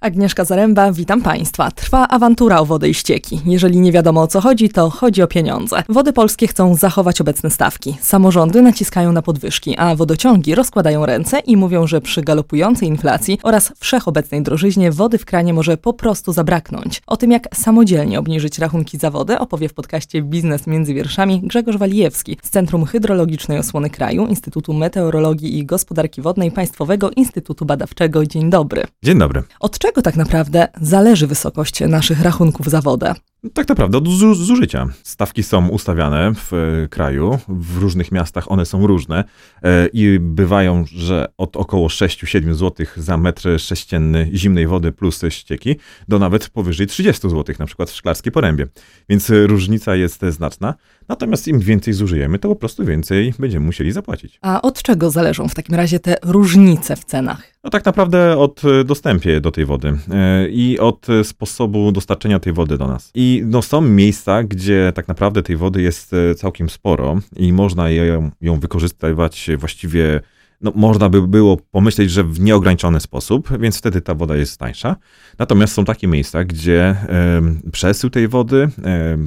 Agnieszka Zaręba, witam Państwa. Trwa awantura o wodę i ścieki. Jeżeli nie wiadomo o co chodzi, to chodzi o pieniądze. Wody polskie chcą zachować obecne stawki. Samorządy naciskają na podwyżki, a wodociągi rozkładają ręce i mówią, że przy galopującej inflacji oraz wszechobecnej drożyźnie wody w kranie może po prostu zabraknąć. O tym, jak samodzielnie obniżyć rachunki za wodę, opowie w podcaście Biznes między wierszami Grzegorz Walijewski z Centrum Hydrologicznej Osłony Kraju, Instytutu Meteorologii i Gospodarki Wodnej Państwowego Instytutu Badawczego. Dzień dobry. Dzień dobry. Od czego tak naprawdę zależy wysokość naszych rachunków za wodę? Tak naprawdę od zu- zużycia. Stawki są ustawiane w e, kraju, w różnych miastach one są różne e, i bywają, że od około 6-7 zł za metr sześcienny zimnej wody plus ścieki do nawet powyżej 30 zł, na przykład w Szklarskiej Porębie. Więc różnica jest znaczna. Natomiast im więcej zużyjemy, to po prostu więcej będziemy musieli zapłacić. A od czego zależą w takim razie te różnice w cenach? No tak naprawdę od e, dostępie do tej wody e, i od e, sposobu dostarczenia tej wody do nas. I no, są miejsca, gdzie tak naprawdę tej wody jest całkiem sporo i można ją, ją wykorzystywać właściwie, no można by było pomyśleć, że w nieograniczony sposób, więc wtedy ta woda jest tańsza. Natomiast są takie miejsca, gdzie e, przesył tej wody, e,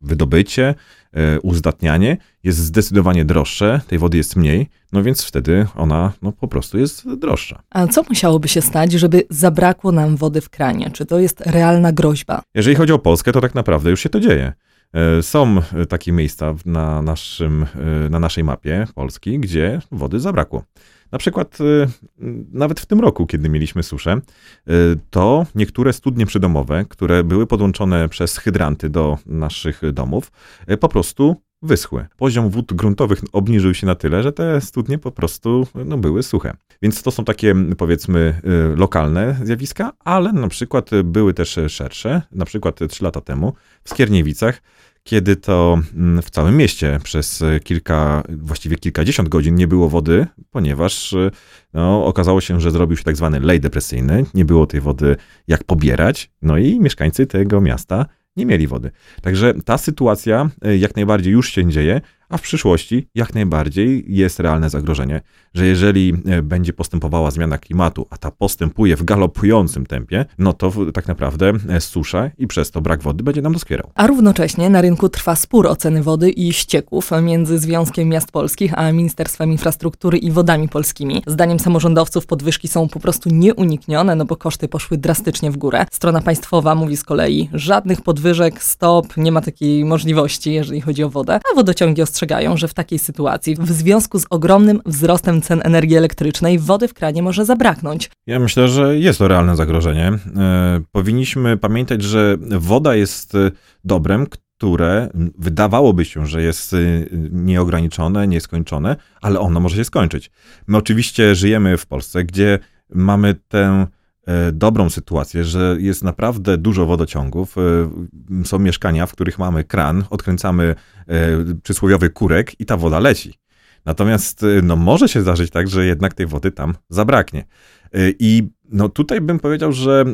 wydobycie, e, uzdatnianie jest zdecydowanie droższe, tej wody jest mniej, no więc wtedy ona no, po prostu jest droższa. A co musiałoby się stać, żeby zabrakło nam wody w kranie? Czy to jest realna groźba? Jeżeli chodzi o Polskę, to tak naprawdę już się to dzieje. E, Są e, takie miejsca na, naszym, na naszej mapie Polski, gdzie wody zabrakło. Na przykład m, nawet w tym roku, kiedy mieliśmy suszę, e, to niektóre studnie przydomowe, które były podłączone przez hydranty do naszych domów, e, po prostu wyschły. Poziom wód gruntowych obniżył się na tyle, że te studnie po prostu no, były suche. Więc to są takie, powiedzmy, y, lokalne zjawiska, ale na przykład y, były też y, szersze, na przykład y, trzy lata temu w Skierniewicach, kiedy to mm, w całym mieście przez y, kilka, właściwie kilkadziesiąt godzin nie było wody, ponieważ y, no, okazało się, że zrobił się tak zwany lej depresyjny, nie było tej wody jak pobierać, no i mieszkańcy tego miasta nie mieli wody. Także ta sytuacja y, jak najbardziej już się dzieje, a w przyszłości jak najbardziej jest realne zagrożenie, że jeżeli e, będzie postępowała zmiana klimatu, a ta postępuje w galopującym tempie, no to tak naprawdę e, susza i przez to brak wody będzie nam doskwierał. A równocześnie na rynku trwa spór o ceny wody i ścieków między Związkiem Miast Polskich a Ministerstwem Infrastruktury i Wodami Polskimi. Zdaniem samorządowców podwyżki są po prostu nieuniknione, no bo koszty poszły drastycznie w górę. Strona państwowa mówi z kolei żadnych podwyżek, stop, nie ma takiej możliwości, jeżeli chodzi o wodę, a wodociągi ostrzegają, że w takiej sytuacji, w związku z ogromnym wzrostem cen energii elektrycznej, wody w kranie może zabraknąć. Ja myślę, że jest to realne zagrożenie. E, Powinniśmy pamiętać, że woda jest e, dobrem, które wydawałoby się, że jest e, nieograniczone, nieskończone, ale ono może się skończyć. My oczywiście żyjemy w Polsce, gdzie mamy tę dobrą sytuację, że jest naprawdę dużo wodociągów. e, Są mieszkania, w których mamy kran, odkręcamy e, przysłowiowy kurek i ta woda leci. Natomiast e, no, może się zdarzyć tak, że jednak tej wody tam zabraknie. I no tutaj bym powiedział, że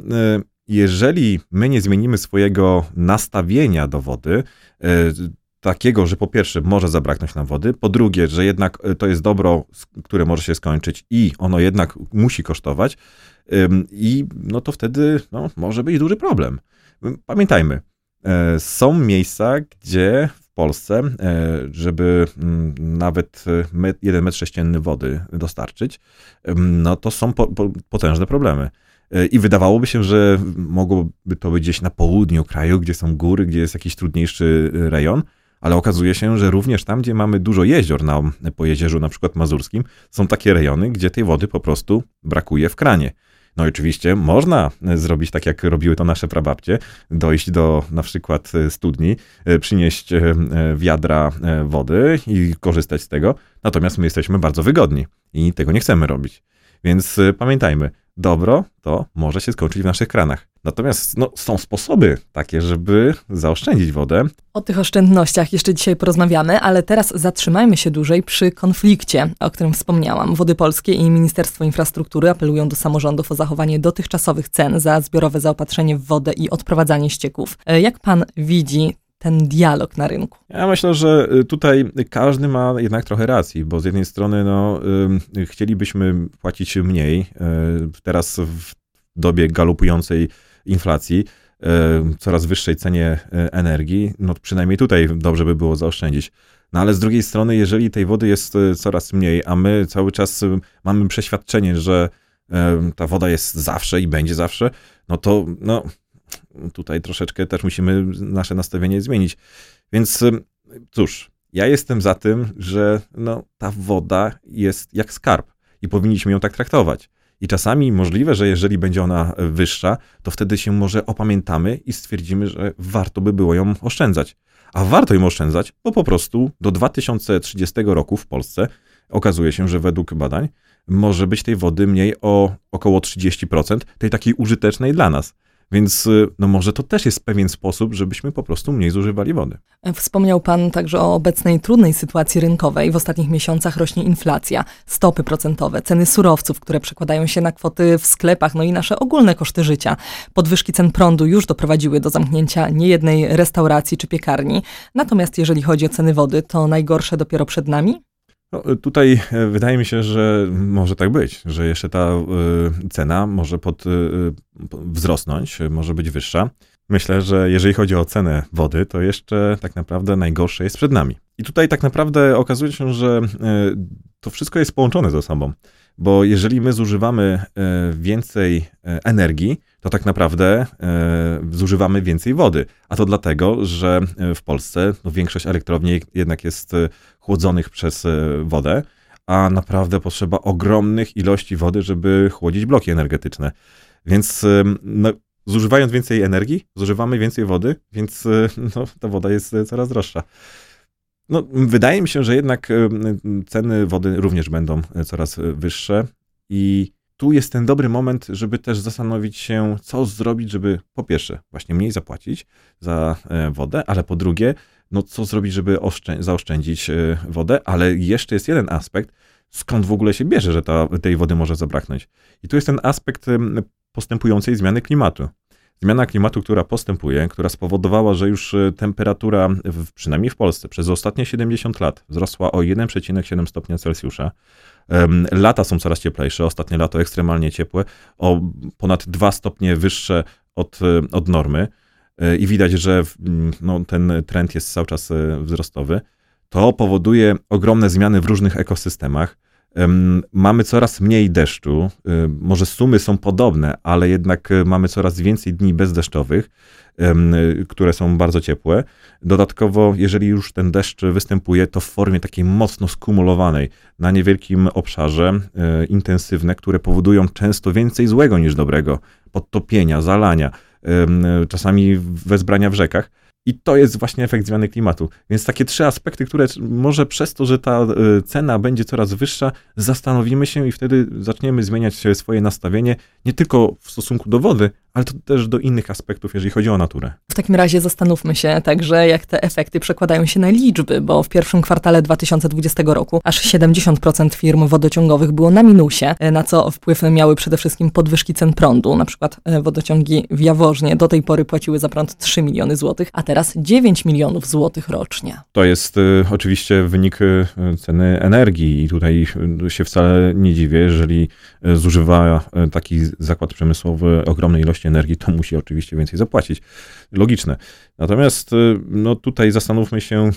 jeżeli my nie zmienimy swojego nastawienia do wody, takiego, że po pierwsze może zabraknąć nam wody, po drugie, że jednak to jest dobro, które może się skończyć i ono jednak musi kosztować, i no to wtedy no, może być duży problem. Pamiętajmy, e, są miejsca, gdzie w Polsce, e, żeby nawet e, jeden metr sześcienny wody dostarczyć, no to są po, po, potężne problemy. I wydawałoby się, że mogłoby to być gdzieś na południu kraju, gdzie są góry, gdzie jest jakiś trudniejszy rejon, ale okazuje się, że również tam, gdzie mamy dużo jezior na po jezierzu, na przykład mazurskim, są takie rejony, gdzie tej wody po prostu brakuje w kranie. No i oczywiście można e, zrobić tak, jak robiły to nasze prababcie, dojść do na przykład e, studni, e, przynieść wiadra wody i korzystać z tego, natomiast my jesteśmy bardzo wygodni i tego nie chcemy robić. Więc pamiętajmy, dobro to może się skończyć w naszych kranach. Natomiast no, są sposoby takie, żeby zaoszczędzić wodę. O tych oszczędnościach jeszcze dzisiaj porozmawiamy, ale teraz zatrzymajmy się dłużej przy konflikcie, o którym wspomniałam. Wody Polskie i Ministerstwo Infrastruktury apelują do samorządów o zachowanie dotychczasowych cen za zbiorowe zaopatrzenie w wodę i odprowadzanie ścieków. E, Jak pan widzi ten dialog na rynku? Ja myślę, że y, tutaj każdy ma jednak trochę racji, bo z jednej strony no, y, chcielibyśmy płacić mniej. Y, teraz w dobie galopującej inflacji, coraz wyższej cenie energii, no przynajmniej tutaj dobrze by było zaoszczędzić. No ale z drugiej strony, jeżeli tej wody jest coraz mniej, a my cały czas mamy przeświadczenie, że ta woda jest zawsze i będzie zawsze, no to no, tutaj troszeczkę też musimy nasze nastawienie zmienić. Więc cóż, ja jestem za tym, że no, ta woda jest jak skarb i powinniśmy ją tak traktować. I czasami możliwe, że jeżeli będzie ona wyższa, to wtedy się może opamiętamy i stwierdzimy, że warto by było ją oszczędzać. A warto ją oszczędzać, bo po prostu do 2030 roku w Polsce okazuje się, że według badań może być tej wody mniej o około 30%, tej takiej użytecznej dla nas. Więc y, no może to też jest pewien sposób, żebyśmy po prostu mniej zużywali wody. Wspomniał Pan także o obecnej trudnej sytuacji rynkowej. W ostatnich miesiącach rośnie inflacja, stopy procentowe, ceny surowców, które przekładają się na kwoty w sklepach, no i nasze ogólne koszty życia. Podwyżki cen prądu już doprowadziły do zamknięcia niejednej restauracji czy piekarni. Natomiast jeżeli chodzi o ceny wody, to najgorsze dopiero przed nami? No, tutaj e, wydaje mi się, że może tak być, że jeszcze ta y, cena może pod, y, wzrosnąć, może być wyższa. Myślę, że jeżeli chodzi o cenę wody, to jeszcze tak naprawdę najgorsze jest przed nami. I tutaj tak naprawdę okazuje się, że to wszystko jest połączone ze sobą, bo jeżeli my zużywamy więcej energii, to tak naprawdę zużywamy więcej wody. A to dlatego, że w Polsce no, większość elektrowni jednak jest chłodzonych przez e, wodę, a naprawdę potrzeba ogromnych ilości wody, żeby chłodzić bloki energetyczne. Więc no, zużywając więcej energii, zużywamy więcej wody, więc e, no, ta woda jest e, coraz droższa. No, wydaje mi się, że jednak ceny wody również będą coraz wyższe i tu jest ten dobry moment, żeby też zastanowić się, co zrobić, żeby po pierwsze właśnie mniej zapłacić za wodę, ale po drugie no co zrobić, żeby zaoszczędzić e, wodę, ale jeszcze jest jeden aspekt, skąd w ogóle się bierze, że ta, tej wody może zabraknąć. I tu jest ten aspekt postępującej zmiany klimatu. Zmiana klimatu, która postępuje, która spowodowała, że już e, temperatura, w, przynajmniej w Polsce, przez ostatnie 70 lat wzrosła o 1,7 stopnia Celsjusza. Lata są coraz cieplejsze, ostatnie lato ekstremalnie ciepłe, o ponad 2 stopnie wyższe od, e, od normy. E, i widać, że mm, no, ten trend jest cały czas e, wzrostowy, to powoduje ogromne zmiany w różnych ekosystemach. Mamy coraz mniej deszczu, e, może sumy są podobne, ale jednak mamy coraz więcej dni bezdeszczowych, które są bardzo ciepłe. Dodatkowo, jeżeli już ten deszcz występuje, to w formie takiej mocno skumulowanej na niewielkim obszarze, intensywne, które powodują często więcej złego niż dobrego, podtopienia, zalania czasami wezbrania w rzekach. I to jest właśnie efekt zmiany klimatu. Więc takie trzy aspekty, które może przez to, że ta e, cena będzie coraz wyższa, zastanowimy się i wtedy zaczniemy zmieniać swoje nastawienie nie tylko w stosunku do wody, ale to też do innych aspektów, jeżeli chodzi o naturę. W takim razie zastanówmy się także, jak te efekty przekładają się na liczby, bo w pierwszym kwartale 2020 roku aż 70% firm wodociągowych było na minusie, na co wpływ miały przede wszystkim podwyżki cen prądu. Na przykład e, wodociągi w Jaworznie do tej pory płaciły za prąd 3 miliony złotych, a teraz 9 milionów złotych rocznie. To jest y, oczywiście wynik y, ceny energii i tutaj się wcale nie dziwię, jeżeli zużywa taki zakład przemysłowy ogromnej ilości energii, to musi oczywiście więcej zapłacić. Logiczne. Natomiast y, no, tutaj zastanówmy się, y,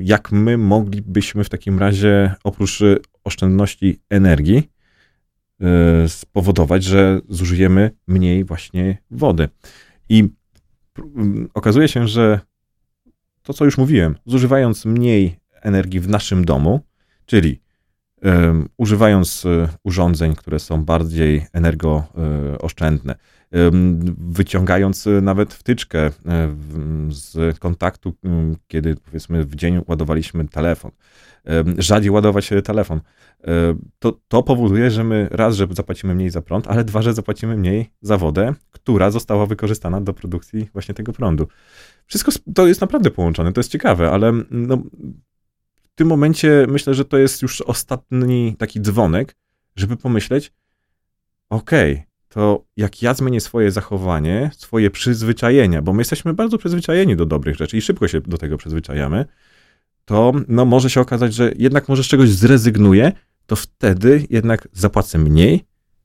jak my moglibyśmy w takim razie oprócz y, oszczędności energii spowodować, że zużyjemy mniej właśnie wody. I okazuje się, że to, co już mówiłem, zużywając mniej energii w naszym domu, czyli używając urządzeń, które są bardziej energooszczędne, wyciągając e, nawet wtyczkę e, z kontaktu, kiedy powiedzmy w dzień ładowaliśmy telefon, rzadziej ładować telefon, e, to, to powoduje, że my raz, że zapłacimy mniej za prąd, ale dwa, że zapłacimy mniej za wodę, która została wykorzystana do produkcji właśnie tego prądu. Wszystko to jest naprawdę połączone, to jest ciekawe, ale no, w tym momencie myślę, że to jest już ostatni taki dzwonek, żeby pomyśleć, okej, okay, to jak ja zmienię swoje zachowanie, swoje przyzwyczajenia, bo my jesteśmy bardzo przyzwyczajeni do dobrych rzeczy i szybko się do tego przyzwyczajamy, to no, może się okazać, że jednak może z czegoś zrezygnuję, to wtedy jednak zapłacę mniej,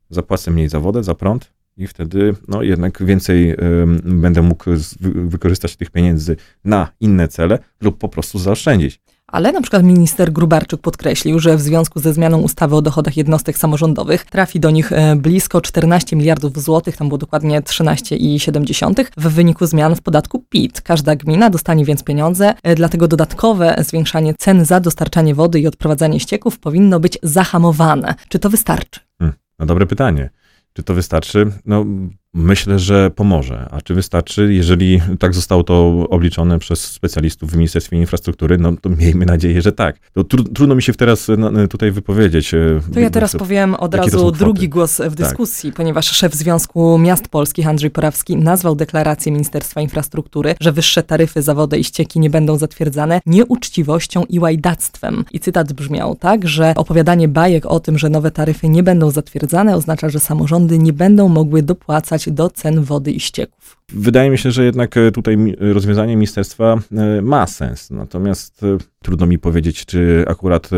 zapłacę mniej za wodę, za prąd i wtedy no, jednak więcej będę mógł z, wykorzystać tych pieniędzy na inne cele lub po prostu zaoszczędzić. Ale na przykład minister Grubarczyk podkreślił, że w związku ze zmianą ustawy o dochodach jednostek samorządowych trafi do nich e, blisko 14 miliardów złotych, tam było dokładnie 13,7 w wyniku zmian w podatku PIT. Każda gmina dostanie więc pieniądze, e, dlatego dodatkowe zwiększanie cen za dostarczanie wody i odprowadzanie ścieków powinno być zahamowane. Czy to wystarczy? Hmm, no dobre pytanie. Czy to wystarczy? No, myślę, że pomoże. A czy wystarczy, jeżeli tak zostało to obliczone przez specjalistów w Ministerstwie Infrastruktury, no to miejmy nadzieję, że tak. To tru, trudno mi się teraz tutaj wypowiedzieć. E, to ja teraz powiem od razu drugi głos w tak. dyskusji, tak. ponieważ szef Związku Miast Polskich Andrzej Porawski nazwał deklarację Ministerstwa Infrastruktury, że wyższe taryfy za wodę i ścieki nie będą zatwierdzane nieuczciwością i łajdactwem. I cytat brzmiał tak, że opowiadanie bajek o tym, że nowe taryfy nie będą zatwierdzane oznacza, że samorządy nie będą mogły dopłacać do cen wody i ścieków. Wydaje mi się, że jednak e, tutaj rozwiązanie ministerstwa e, ma sens. Natomiast e, trudno mi powiedzieć, czy akurat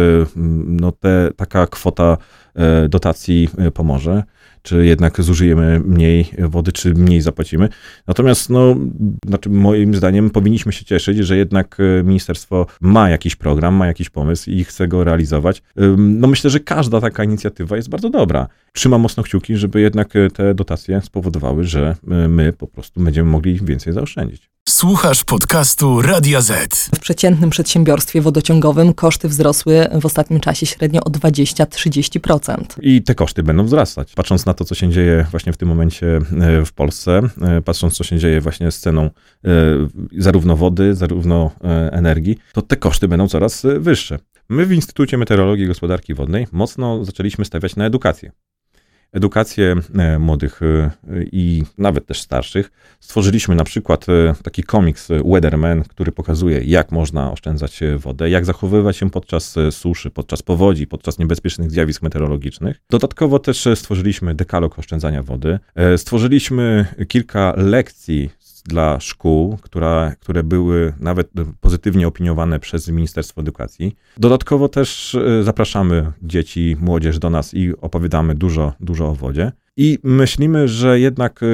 no te, taka kwota dotacji pomoże czy jednak zużyjemy mniej wody, czy mniej zapłacimy. Natomiast, no, znaczy moim zdaniem powinniśmy się cieszyć, że jednak e, ministerstwo ma jakiś program, ma jakiś pomysł i chce go realizować. No myślę, że każda taka inicjatywa jest bardzo dobra. Trzymam mocno kciuki, żeby jednak e, te dotacje spowodowały, że e, my po prostu będziemy mogli więcej zaoszczędzić. Słuchasz podcastu Radia Z. W przeciętnym przedsiębiorstwie wodociągowym koszty wzrosły w ostatnim czasie średnio o 20-30%. I te koszty będą wzrastać. Patrząc na to, co się dzieje właśnie w tym momencie e, w Polsce, e, patrząc, co się dzieje właśnie z ceną e, zarówno wody, zarówno energii, to te koszty będą coraz wyższe. My w Instytucie Meteorologii i Gospodarki Wodnej mocno zaczęliśmy stawiać na edukację edukację e, młodych e, i nawet też starszych. Stworzyliśmy na przykład e, taki komiks Weatherman, który pokazuje, jak można oszczędzać wodę, jak zachowywać się podczas suszy, podczas powodzi, podczas niebezpiecznych zjawisk meteorologicznych. Dodatkowo też stworzyliśmy dekalog oszczędzania wody. Stworzyliśmy kilka lekcji dla szkół, która, które były nawet pozytywnie opiniowane przez Ministerstwo Edukacji. Dodatkowo też e, zapraszamy dzieci, młodzież do nas i opowiadamy dużo, dużo o wodzie. I myślimy, że jednak, e,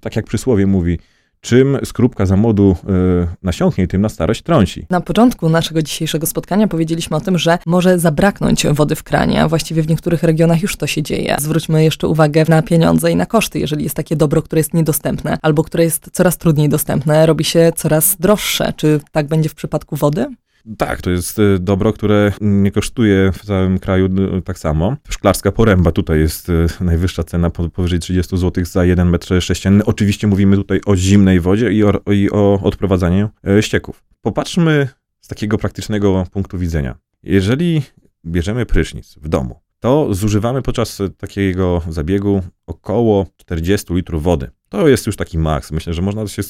tak jak przysłowie mówi, czym skrupka za młodu y, nasiąknie, tym na starość trąci. Na początku naszego dzisiejszego spotkania powiedzieliśmy o tym, że może zabraknąć wody w kranie, a właściwie w niektórych regionach już to się dzieje. Zwróćmy jeszcze uwagę na pieniądze i na koszty. Jeżeli jest takie dobro, które jest niedostępne, albo które jest coraz trudniej dostępne, robi się coraz droższe. Czy tak będzie w przypadku wody? Tak, to jest y, dobro, które nie kosztuje w całym kraju y, tak samo. Szklarska poręba tutaj jest y, najwyższa cena powyżej 30 zł za 1 metr sześcienny. Oczywiście mówimy tutaj o zimnej wodzie i o, i o odprowadzaniu ścieków. Popatrzmy z takiego praktycznego punktu widzenia. Jeżeli bierzemy prysznic w domu, to zużywamy podczas takiego zabiegu około 40 litrów wody. To jest już taki maks. Myślę, że można się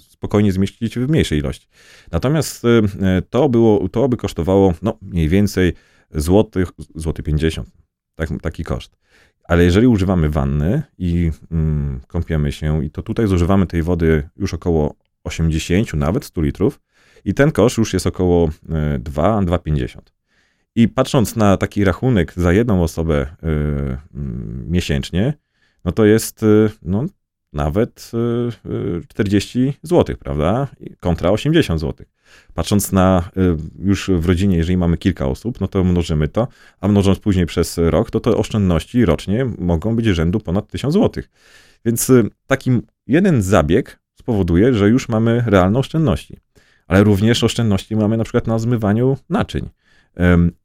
spokojnie zmieścić w mniejszej ilości. Natomiast y, to, było, to by kosztowało no, mniej więcej złotych, złoty 50. Tak, taki koszt. Ale jeżeli używamy wanny i mm, kąpiemy się, i to tutaj zużywamy tej wody już około 80, nawet 100 litrów, i ten kosz już jest około 2-2,50. Y, I patrząc na taki rachunek za jedną osobę y, y, miesięcznie, no to jest y, no, nawet 40 y, y, zł, prawda? Kontra 80 zł. Patrząc na y, już w rodzinie, jeżeli mamy kilka osób, no to mnożymy to, a mnożąc później przez rok, to te oszczędności rocznie mogą być rzędu ponad 1000 zł. Więc taki jeden zabieg spowoduje, że już mamy realne oszczędności. Ale również oszczędności mamy na przykład na zmywaniu naczyń.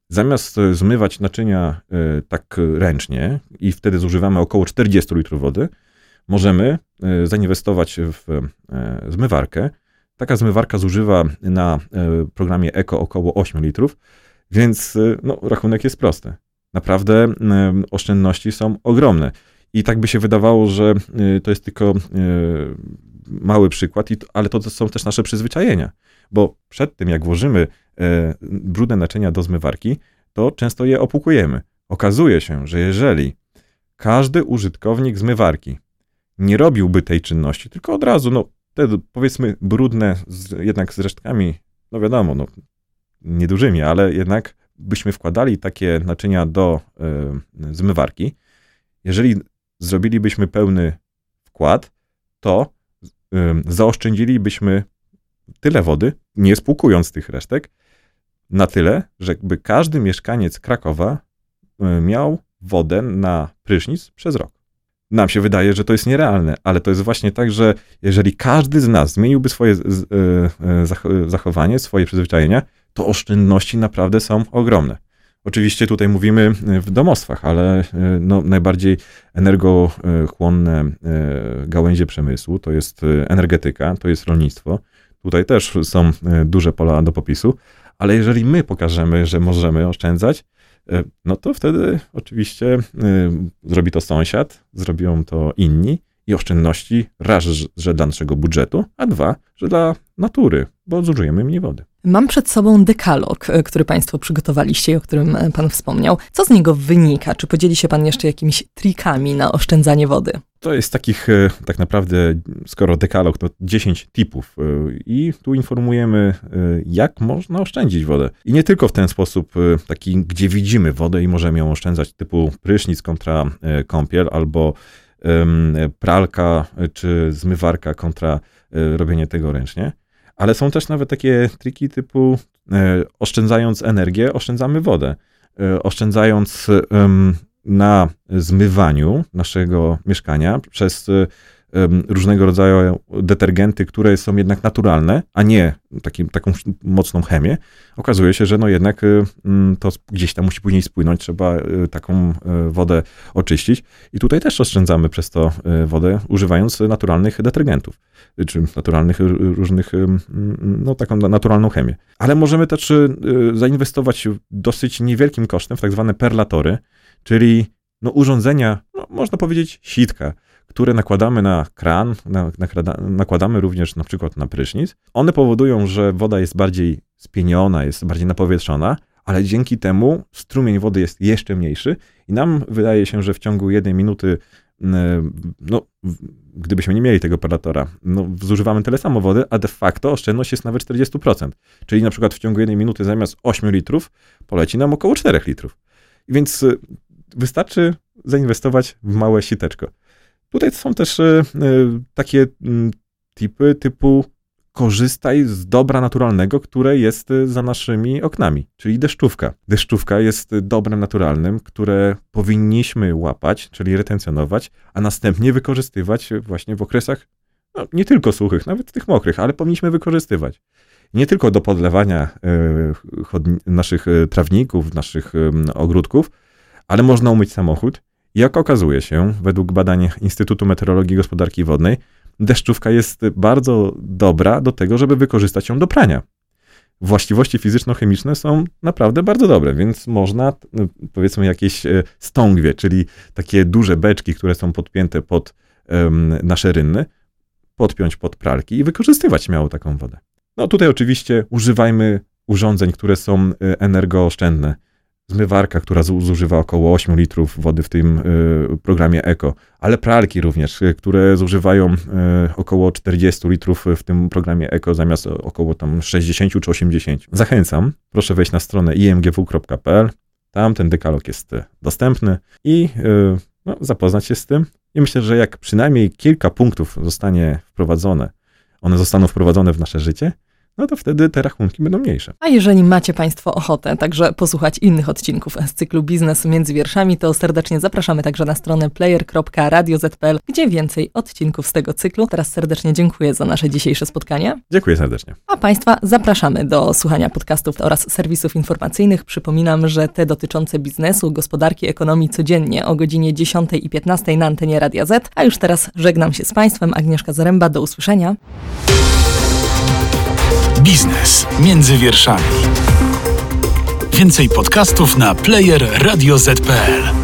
Zamiast zmywać naczynia tak ręcznie i wtedy zużywamy około 40 litrów wody, możemy e, zainwestować w e, zmywarkę. Taka zmywarka zużywa na e, programie Eco około 8 litrów, więc no, rachunek jest prosty. Naprawdę oszczędności są ogromne. I tak by się wydawało, że to jest tylko mały przykład, ale to są też nasze przyzwyczajenia. Bo przed tym, jak włożymy brudne naczynia do zmywarki, to często je opłukujemy. Okazuje się, że jeżeli każdy użytkownik zmywarki nie robiłby tej czynności, tylko od razu, no, te powiedzmy brudne, z, jednak z resztkami, no wiadomo, no, niedużymi, ale jednak byśmy wkładali takie naczynia do y, zmywarki, jeżeli zrobilibyśmy pełny wkład, to y, zaoszczędzilibyśmy tyle wody, nie spłukując tych resztek, na tyle, że każdy mieszkaniec Krakowa miał wodę na prysznic przez rok. Nam się wydaje, że to jest nierealne, ale to jest właśnie tak, że jeżeli każdy z nas zmieniłby swoje e, e, zachowanie, swoje przyzwyczajenia, to oszczędności naprawdę są ogromne. Oczywiście tutaj mówimy w domostwach, ale e, no, najbardziej energochłonne gałęzie przemysłu to jest energetyka, to jest rolnictwo. Tutaj też są duże pola do popisu, ale jeżeli my pokażemy, że możemy oszczędzać, E, no to wtedy oczywiście e, zrobi to sąsiad, zrobią to inni i oszczędności raz, że dla naszego budżetu, a dwa, że dla natury, bo zużyjemy mniej wody. Mam przed sobą dekalog, e, który Państwo przygotowaliście i o którym Pan wspomniał. Co z niego wynika? Czy podzieli się Pan jeszcze jakimiś trikami na oszczędzanie wody? To jest takich tak naprawdę, skoro dekalog to 10 tipów i tu informujemy, jak można oszczędzić wodę. I nie tylko w ten sposób taki, gdzie widzimy wodę i możemy ją oszczędzać, typu prysznic kontra kąpiel albo pralka czy zmywarka kontra robienie tego ręcznie. Ale są też nawet takie triki typu oszczędzając energię, oszczędzamy wodę. Oszczędzając na zmywaniu naszego mieszkania przez różnego rodzaju detergenty, które są jednak naturalne, a nie taki, taką mocną chemię, okazuje się, że no jednak y, mm, to gdzieś tam musi później spłynąć, trzeba y, taką y, wodę oczyścić. I tutaj też oszczędzamy przez to wodę, używając naturalnych detergentów, czy naturalnych różnych, no taką naturalną chemię. Ale możemy też zainwestować dosyć niewielkim kosztem w tak zwane perlatory, czyli no urządzenia, no można powiedzieć sitka, które nakładamy na kran, na, nakładamy również na przykład na prysznic, one powodują, że woda jest bardziej spieniona, jest bardziej napowietrzona, ale dzięki temu strumień wody jest jeszcze mniejszy i nam wydaje się, że w ciągu jednej minuty, no, gdybyśmy nie mieli tego operatora, no, zużywamy tyle samo wody, a de facto oszczędność jest nawet 40%. Czyli na przykład w ciągu jednej minuty zamiast 8 litrów poleci nam około 4 litrów. Więc y, wystarczy zainwestować w małe siteczko. Tutaj są też e, e, takie mm, typy typu korzystaj z dobra naturalnego, które jest e, za naszymi oknami, czyli deszczówka. Deszczówka jest dobrem naturalnym, które powinniśmy łapać, czyli retencjonować, a następnie wykorzystywać właśnie w okresach no, nie tylko suchych, nawet tych mokrych, ale powinniśmy wykorzystywać. Nie tylko do podlewania naszych trawników, naszych ogródków, ale można umyć samochód jak okazuje się, według badań Instytutu Meteorologii i Gospodarki Wodnej, deszczówka jest bardzo dobra do tego, żeby wykorzystać ją do prania. Właściwości fizyczno-chemiczne są naprawdę bardzo dobre, więc można, powiedzmy, jakieś e, stągwie, czyli takie duże beczki, które są podpięte pod um, nasze rynny, podpiąć pod pralki i wykorzystywać śmiało taką wodę. No tutaj oczywiście używajmy urządzeń, które są e, energooszczędne zmywarka, która zużywa około 8 litrów wody w tym y, programie Eco, ale pralki również, y, które zużywają y, około 40 litrów w tym programie Eco zamiast około tam 60 czy 80. Zachęcam, proszę wejść na stronę imgw.pl, tam ten dekalog jest dostępny i no, zapoznać się z tym. I myślę, że jak przynajmniej kilka punktów zostanie wprowadzone, one zostaną wprowadzone w nasze życie, no to wtedy te rachunki będą mniejsze. A jeżeli macie Państwo ochotę także posłuchać innych odcinków z cyklu Biznes między wierszami, to serdecznie zapraszamy także na stronę player.radio.pl, gdzie więcej odcinków z tego cyklu. Teraz serdecznie dziękuję za nasze dzisiejsze spotkanie. Dziękuję serdecznie. A Państwa zapraszamy do słuchania podcastów oraz serwisów informacyjnych. Przypominam, że te dotyczące biznesu, gospodarki, ekonomii codziennie o godzinie 10 i 15 na antenie Radia Z. A już teraz żegnam się z Państwem. Agnieszka Zaręba, do usłyszenia. Biznes między wierszami. Więcej podcastów na player radioz.pl.